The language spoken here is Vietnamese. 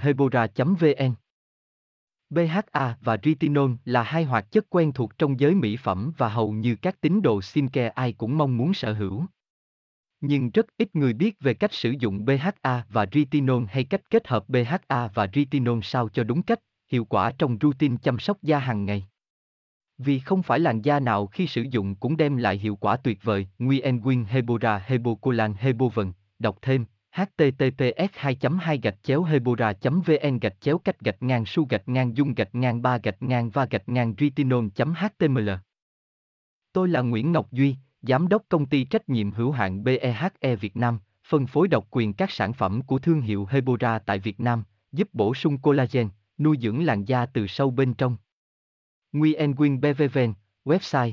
hebora vn BHA và retinol là hai hoạt chất quen thuộc trong giới mỹ phẩm và hầu như các tín đồ skincare ai cũng mong muốn sở hữu. Nhưng rất ít người biết về cách sử dụng BHA và retinol hay cách kết hợp BHA và retinol sao cho đúng cách, hiệu quả trong routine chăm sóc da hàng ngày. Vì không phải làn da nào khi sử dụng cũng đem lại hiệu quả tuyệt vời, Nguyen Nguyen Hebora Hebocolan Hebovần, đọc thêm https 2 2 gạch chéo hebora vn gạch chéo cách gạch ngang su gạch ngang dung gạch ngang ba gạch ngang va gạch ngang retinol html Tôi là Nguyễn Ngọc Duy, Giám đốc công ty trách nhiệm hữu hạn BEHE Việt Nam, phân phối độc quyền các sản phẩm của thương hiệu Hebora tại Việt Nam, giúp bổ sung collagen, nuôi dưỡng làn da từ sâu bên trong. Nguyen Quyên BVVN, website